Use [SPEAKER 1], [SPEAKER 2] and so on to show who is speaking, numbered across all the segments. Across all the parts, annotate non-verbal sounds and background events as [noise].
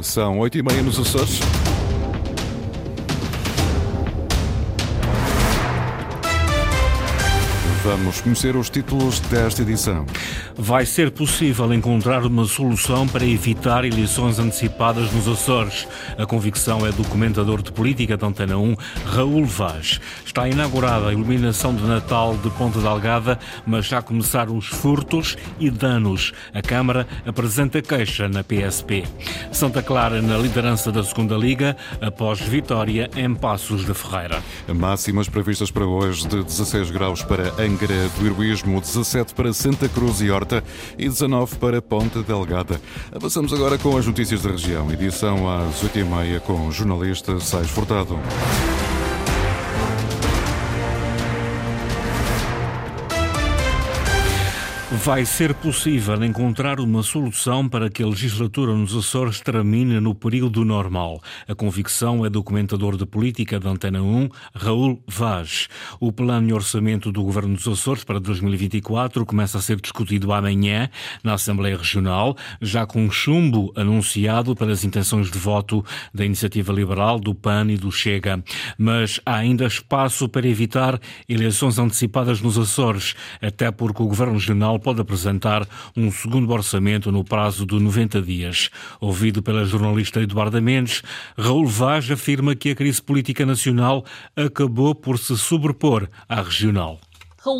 [SPEAKER 1] São oito e meia nos Açores. Vamos conhecer os títulos desta edição.
[SPEAKER 2] Vai ser possível encontrar uma solução para evitar eleições antecipadas nos Açores. A convicção é do comentador de política da Antena 1, Raul Vaz. Está inaugurada a iluminação de Natal de Ponta Delgada, mas já começaram os furtos e danos. A Câmara apresenta queixa na PSP. Santa Clara na liderança da Segunda Liga, após vitória em Passos de Ferreira.
[SPEAKER 1] Máximas previstas para hoje de 16 graus para Angra do Heroísmo, 17 para Santa Cruz e Horta e 19 para Ponta Delgada. Avançamos agora com as notícias da região. Edição às 8h30 com o jornalista Sais Furtado.
[SPEAKER 2] Vai ser possível encontrar uma solução para que a legislatura nos Açores termine no período normal. A convicção é do comentador de política da Antena 1, Raul Vaz. O plano de orçamento do Governo dos Açores para 2024 começa a ser discutido amanhã na Assembleia Regional, já com chumbo anunciado pelas intenções de voto da Iniciativa Liberal, do PAN e do Chega. Mas há ainda espaço para evitar eleições antecipadas nos Açores, até porque o Governo Regional pode apresentar um segundo orçamento no prazo de 90 dias. Ouvido pela jornalista Eduarda Mendes, Raul Vaz afirma que a crise política nacional acabou por se sobrepor à regional.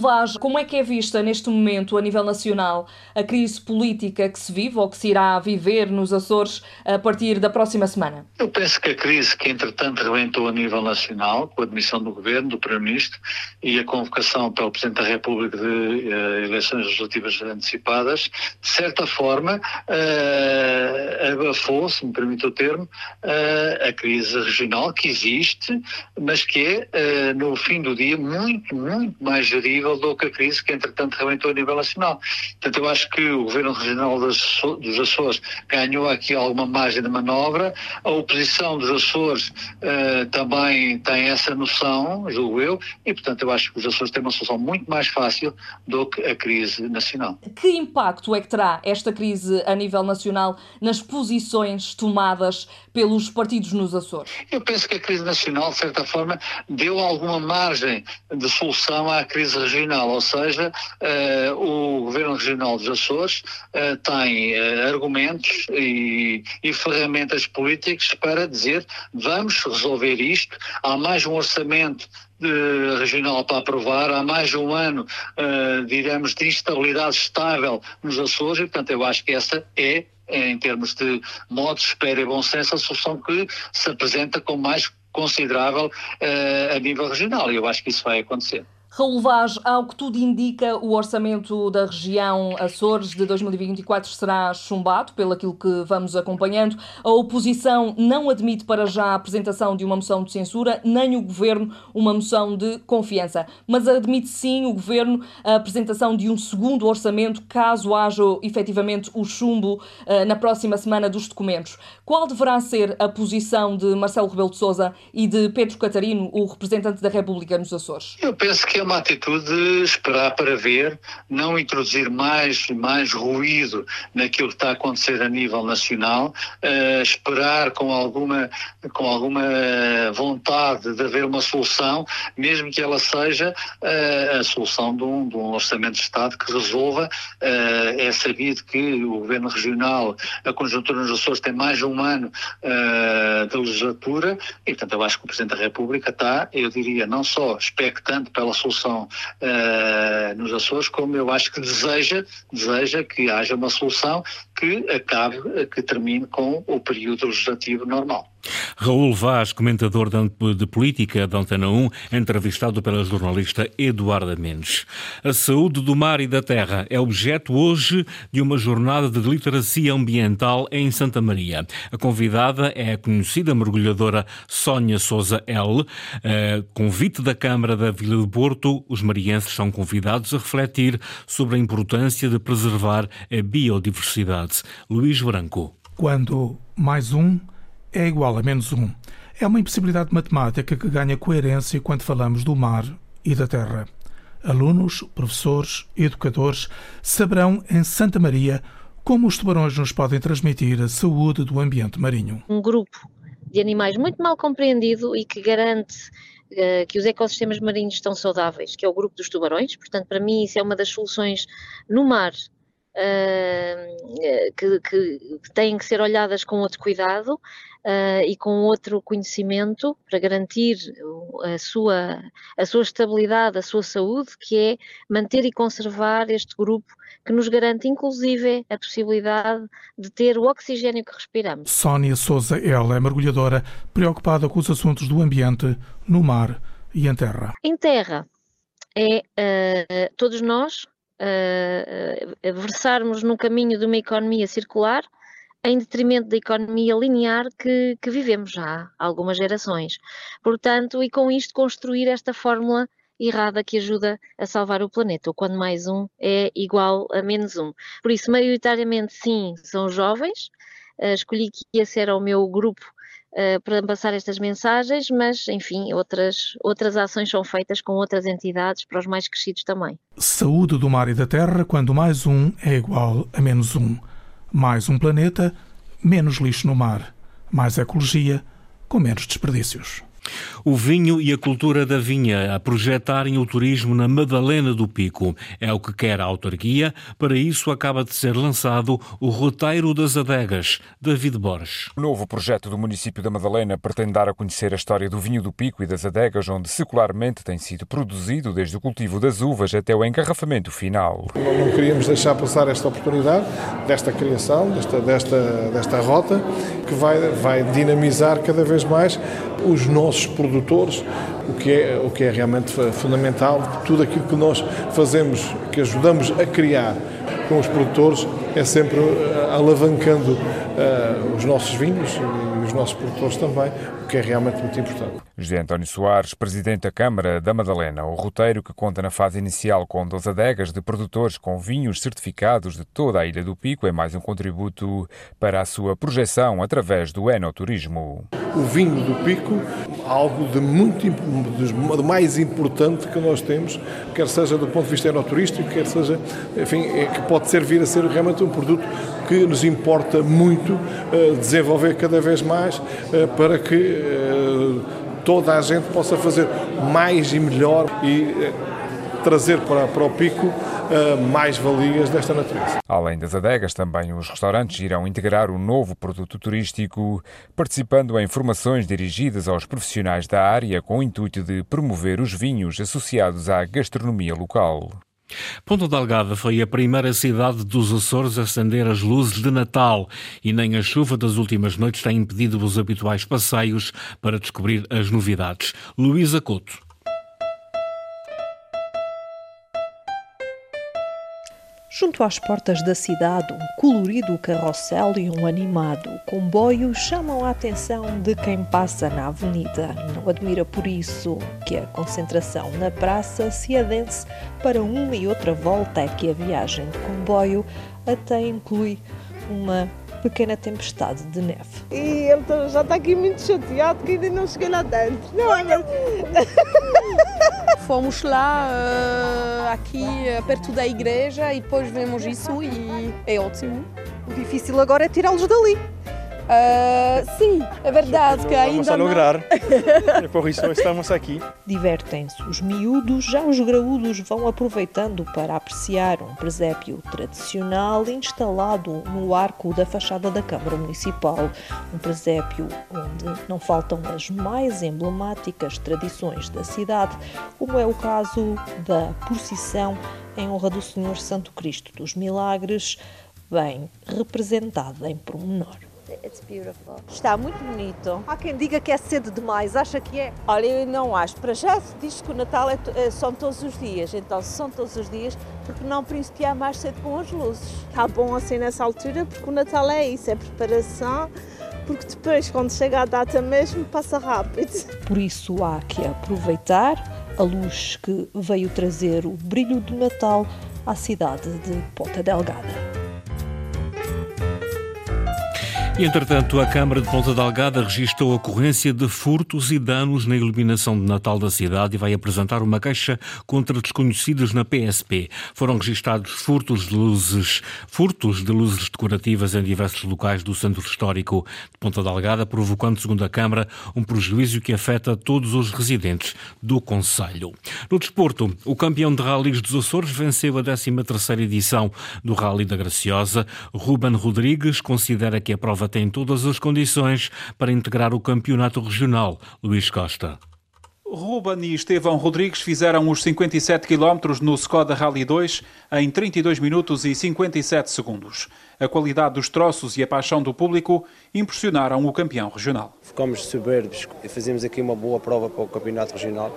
[SPEAKER 3] Vaz, como é que é vista neste momento, a nível nacional, a crise política que se vive ou que se irá viver nos Açores a partir da próxima semana?
[SPEAKER 4] Eu penso que a crise que, entretanto, rebentou a nível nacional, com a admissão do Governo, do Primeiro-Ministro e a convocação pelo Presidente da República de uh, eleições legislativas antecipadas, de certa forma, uh, abafou, se me permite o termo, uh, a crise regional que existe, mas que é, no fim do dia, muito, muito mais gerível do que a crise que, entretanto, rebentou a nível nacional. Portanto, eu acho que o Governo Regional dos Açores ganhou aqui alguma margem de manobra, a oposição dos Açores uh, também tem essa noção, julgo eu, e, portanto, eu acho que os Açores têm uma solução muito mais fácil do que a crise nacional.
[SPEAKER 3] Que impacto é que terá esta crise a nível nacional nas posições tomadas pelos partidos nos Açores?
[SPEAKER 4] Eu penso que a crise nacional, de certa forma, deu alguma margem de solução à crise regional, ou seja, uh, o Governo Regional dos Açores uh, tem uh, argumentos e, e, ferramentas políticas para dizer vamos resolver isto, há mais um orçamento de, regional para aprovar, há mais de um ano, diremos, de instabilidade estável nos Açores e, portanto, eu acho que essa é em termos de modo, espera e bom senso, a solução que se apresenta como mais considerável uh, a nível regional. E eu acho que isso vai acontecer.
[SPEAKER 3] Raul Vaz, ao que tudo indica, o orçamento da região Açores de 2024 será chumbado, pelo aquilo que vamos acompanhando. A oposição não admite para já a apresentação de uma moção de censura, nem o governo uma moção de confiança. Mas admite sim o governo a apresentação de um segundo orçamento, caso haja efetivamente o chumbo uh, na próxima semana dos documentos. Qual deverá ser a posição de Marcelo Rebelo de Sousa e de Pedro Catarino, o representante da República nos Açores?
[SPEAKER 4] Eu penso que é uma atitude de esperar para ver, não introduzir mais, mais ruído naquilo que está a acontecer a nível nacional, uh, esperar com alguma, com alguma vontade de haver uma solução, mesmo que ela seja uh, a solução de um, de um, orçamento de Estado que resolva. Uh, é sabido que o Governo Regional, a conjuntura nos Açores tem mais de um ano de legislatura e, portanto, eu acho que o Presidente da República está, eu diria, não só expectante pela solução solução uh, nos Açores, como eu acho que deseja, deseja que haja uma solução que acabe, que termine com o período legislativo normal.
[SPEAKER 2] Raul Vaz, comentador de política da Antena 1, entrevistado pela jornalista Eduarda Mendes. A saúde do mar e da terra é objeto hoje de uma jornada de literacia ambiental em Santa Maria. A convidada é a conhecida mergulhadora Sónia Souza L. A convite da Câmara da Vila de Porto, os marienses são convidados a refletir sobre a importância de preservar a biodiversidade. Luís Branco.
[SPEAKER 5] Quando mais um é igual a menos um. É uma impossibilidade matemática que ganha coerência quando falamos do mar e da terra. Alunos, professores, educadores saberão em Santa Maria Como os tubarões nos podem transmitir a saúde do ambiente marinho?
[SPEAKER 6] Um grupo de animais muito mal compreendido e que garante uh, que os ecossistemas marinhos estão saudáveis, que é o grupo dos tubarões. Portanto, para mim, isso é uma das soluções no mar uh, que, que, que têm que ser olhadas com outro cuidado uh, e com outro conhecimento para garantir a sua, a sua estabilidade, a sua saúde, que é manter e conservar este grupo que nos garante, inclusive, a possibilidade de ter o oxigênio que respiramos.
[SPEAKER 5] Sónia Souza, ela é mergulhadora preocupada com os assuntos do ambiente no mar e em terra.
[SPEAKER 6] Em terra, é uh, todos nós uh, versarmos no caminho de uma economia circular em detrimento da economia linear que, que vivemos já há algumas gerações. Portanto, e com isto construir esta fórmula errada que ajuda a salvar o planeta. O quando mais um é igual a menos um. Por isso, maioritariamente, sim, são jovens. Uh, escolhi que esse era o meu grupo uh, para passar estas mensagens, mas, enfim, outras, outras ações são feitas com outras entidades para os mais crescidos também.
[SPEAKER 5] Saúde do mar e da terra, quando mais um é igual a menos um. Mais um planeta, menos lixo no mar. Mais ecologia, com menos desperdícios.
[SPEAKER 2] O vinho e a cultura da vinha a projetarem o turismo na Madalena do Pico. É o que quer a autarquia. Para isso, acaba de ser lançado o Roteiro das Adegas. David Borges.
[SPEAKER 7] O novo projeto do município da Madalena pretende dar a conhecer a história do vinho do Pico e das adegas, onde secularmente tem sido produzido desde o cultivo das uvas até o engarrafamento final.
[SPEAKER 8] Não queríamos deixar passar esta oportunidade desta criação, desta, desta, desta rota, que vai, vai dinamizar cada vez mais os nossos produtores, o que é, o que é realmente fundamental. Tudo aquilo que nós fazemos, que ajudamos a criar com os produtores, é sempre uh, alavancando uh, os nossos vinhos e os nossos produtores também, que é realmente muito importante.
[SPEAKER 7] José António Soares, presidente da Câmara da Madalena, o roteiro que conta na fase inicial com 12 adegas de produtores com vinhos certificados de toda a Ilha do Pico é mais um contributo para a sua projeção através do enoturismo.
[SPEAKER 8] O vinho do Pico, algo de muito de mais importante que nós temos, quer seja do ponto de vista enoturístico, quer seja, enfim, é que pode ser vir a ser realmente um produto que nos importa muito uh, desenvolver cada vez mais uh, para que uh, toda a gente possa fazer mais e melhor e trazer para, para o pico mais valias desta natureza.
[SPEAKER 7] Além das adegas, também os restaurantes irão integrar o novo produto turístico, participando em formações dirigidas aos profissionais da área com o intuito de promover os vinhos associados à gastronomia local.
[SPEAKER 2] Ponta Delgada foi a primeira cidade dos Açores a acender as luzes de Natal e nem a chuva das últimas noites tem impedido os habituais passeios para descobrir as novidades. Luísa Couto.
[SPEAKER 9] Junto às portas da cidade, um colorido carrossel e um animado comboio chamam a atenção de quem passa na avenida. Não admira por isso que a concentração na praça se adense para uma e outra volta, é que a viagem de comboio até inclui uma pequena tempestade de neve.
[SPEAKER 10] E ele já está aqui muito chateado que ainda não cheguei lá dentro. Não é mesmo? [laughs]
[SPEAKER 11] Fomos lá uh, aqui uh, perto da igreja e depois vemos isso e é ótimo.
[SPEAKER 9] O difícil agora é tirá-los dali.
[SPEAKER 11] Uh, sim, é verdade que ainda
[SPEAKER 12] vamos a lograr. Não... [laughs] por isso estamos aqui.
[SPEAKER 9] Divertem-se os miúdos, já os graúdos vão aproveitando para apreciar um presépio tradicional instalado no arco da fachada da Câmara Municipal. Um presépio onde não faltam as mais emblemáticas tradições da cidade, como é o caso da procissão em honra do Senhor Santo Cristo dos Milagres, bem representada em pormenor.
[SPEAKER 13] It's beautiful.
[SPEAKER 9] Está muito bonito. Há quem diga que é cedo demais, acha que é?
[SPEAKER 10] Olha, eu não acho. Para já se diz que o Natal é, é, são todos os dias, então se são todos os dias, porque não principiar mais cedo com as luzes? Está bom assim nessa altura, porque o Natal é isso, é preparação, porque depois, quando chega a data mesmo, passa rápido.
[SPEAKER 9] Por isso há que aproveitar a luz que veio trazer o brilho do Natal à cidade de Ponta Delgada.
[SPEAKER 2] Entretanto, a Câmara de Ponta Delgada registrou a ocorrência de furtos e danos na iluminação de Natal da cidade e vai apresentar uma queixa contra desconhecidos na PSP. Foram registrados furtos de luzes, furtos de luzes decorativas em diversos locais do centro histórico de Ponta Delgada, provocando, segundo a Câmara, um prejuízo que afeta todos os residentes do Conselho. No desporto, o campeão de rallies dos Açores venceu a 13ª edição do Rally da Graciosa. Ruben Rodrigues considera que a prova tem todas as condições para integrar o campeonato regional. Luís Costa.
[SPEAKER 13] Ruben e Estevão Rodrigues fizeram os 57 km no Skoda Rally 2 em 32 minutos e 57 segundos. A qualidade dos troços e a paixão do público impressionaram o campeão regional.
[SPEAKER 14] Ficamos soberbos e fazemos aqui uma boa prova para o campeonato regional.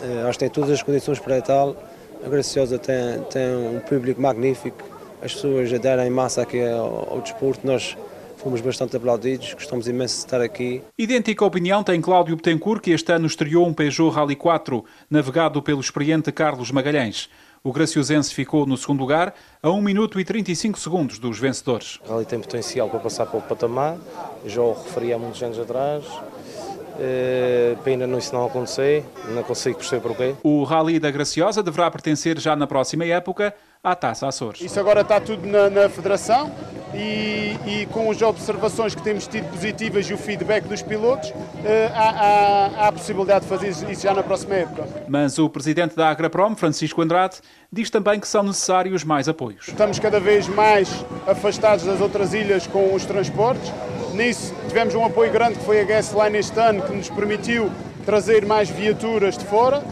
[SPEAKER 14] Eh, acho que tem todas as condições para tal. A Graciosa tem, tem um público magnífico. As pessoas aderem em massa aqui ao, ao desporto. Nós Fomos bastante aplaudidos, gostamos imenso de estar aqui.
[SPEAKER 13] Idêntica opinião tem Cláudio Betancourt, que este ano estreou um Peugeot Rally 4, navegado pelo experiente Carlos Magalhães. O graciosense ficou no segundo lugar, a 1 minuto e 35 segundos dos vencedores.
[SPEAKER 14] O Rally tem potencial para passar para o patamar, já o referi há muitos anos atrás. Uh, pena não isso não acontecer, não consigo perceber porquê.
[SPEAKER 13] O Rally da Graciosa deverá pertencer já na próxima época à Taça Açores.
[SPEAKER 15] Isso agora está tudo na, na Federação e, e, com as observações que temos tido positivas e o feedback dos pilotos, eh, há, há, há, a possibilidade de fazer isso já na próxima época.
[SPEAKER 13] Mas o presidente da Agraprom, Francisco Andrade, diz também que são necessários mais apoios.
[SPEAKER 15] Estamos cada vez mais afastados das outras ilhas com os transportes. Nisso tivemos um apoio grande que foi a Gasline este ano, que nos permitiu trazer mais viaturas de fora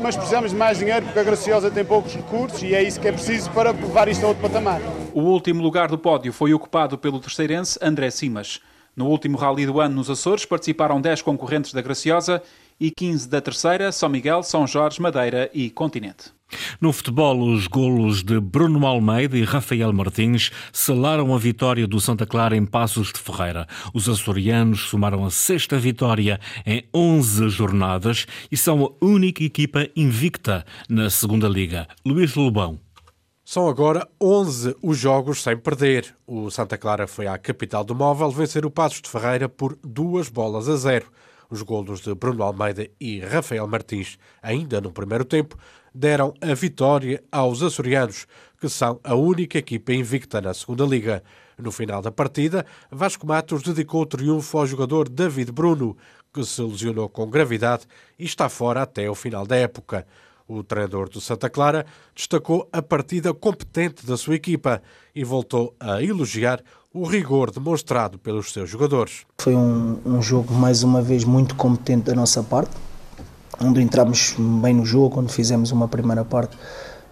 [SPEAKER 15] mas precisamos de mais dinheiro porque a Graciosa tem poucos recursos e é isso que é preciso para levar isto a outro patamar.
[SPEAKER 13] O último lugar do pódio foi ocupado pelo terceirense André Simas. No último rally do ano nos Açores participaram 10 concorrentes da Graciosa e 15 da terceira, São Miguel, São Jorge, Madeira e Continente.
[SPEAKER 2] No futebol, os golos de Bruno Almeida e Rafael Martins selaram a vitória do Santa Clara em Passos de Ferreira. Os açorianos somaram a sexta vitória em 11 jornadas e são a única equipa invicta na segunda liga. Luís Lobão.
[SPEAKER 16] São agora 11 os jogos sem perder. O Santa Clara foi à capital do móvel vencer o Passos de Ferreira por duas bolas a zero. Os golos de Bruno Almeida e Rafael Martins, ainda no primeiro tempo, deram a vitória aos açorianos, que são a única equipa invicta na segunda liga. No final da partida, Vasco Matos dedicou o triunfo ao jogador David Bruno, que se lesionou com gravidade e está fora até o final da época. O treinador do Santa Clara destacou a partida competente da sua equipa e voltou a elogiar o rigor demonstrado pelos seus jogadores.
[SPEAKER 17] Foi um, um jogo, mais uma vez, muito competente da nossa parte onde entramos bem no jogo, onde fizemos uma primeira parte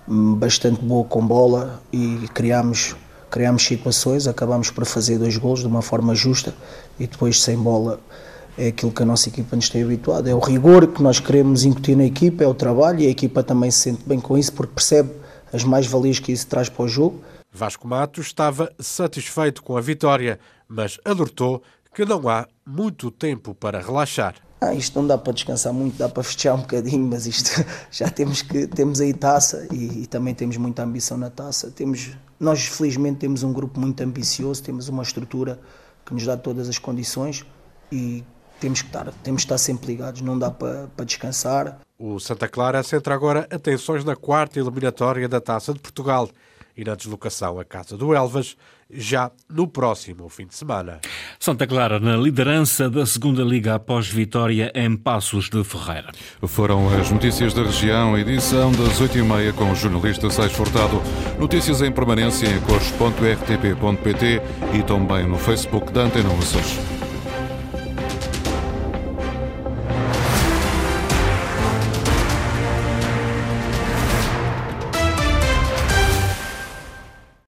[SPEAKER 17] bastante boa com bola e criámos, criámos situações, acabámos por fazer dois gols de uma forma justa e depois sem bola é aquilo que a nossa equipa nos tem habituado, é o rigor que nós queremos incutir na equipa, é o trabalho e a equipa também se sente bem com isso porque percebe as mais-valias que isso traz para o jogo.
[SPEAKER 16] Vasco Matos estava satisfeito com a vitória, mas alertou que não há muito tempo para relaxar.
[SPEAKER 17] Ah, isto não dá para descansar muito, dá para festejar um bocadinho, mas isto [laughs] já temos que temos aí taça e, e, também temos muita ambição na taça. Temos, nós felizmente temos um grupo muito ambicioso, temos uma estrutura que nos dá todas as condições e temos que estar, temos que estar sempre ligados, não dá para, para descansar.
[SPEAKER 16] O Santa Clara centra agora atenções na quarta eliminatória da Taça de Portugal e na deslocação à Casa do Elvas, já no próximo fim de semana.
[SPEAKER 2] Santa Clara na liderança da segunda Liga após vitória em Passos de Ferreira.
[SPEAKER 1] Foram as notícias da região, edição das 8h30 com o jornalista Sais Furtado. Notícias em permanência em cores.rtp.pt e também no Facebook da Antena.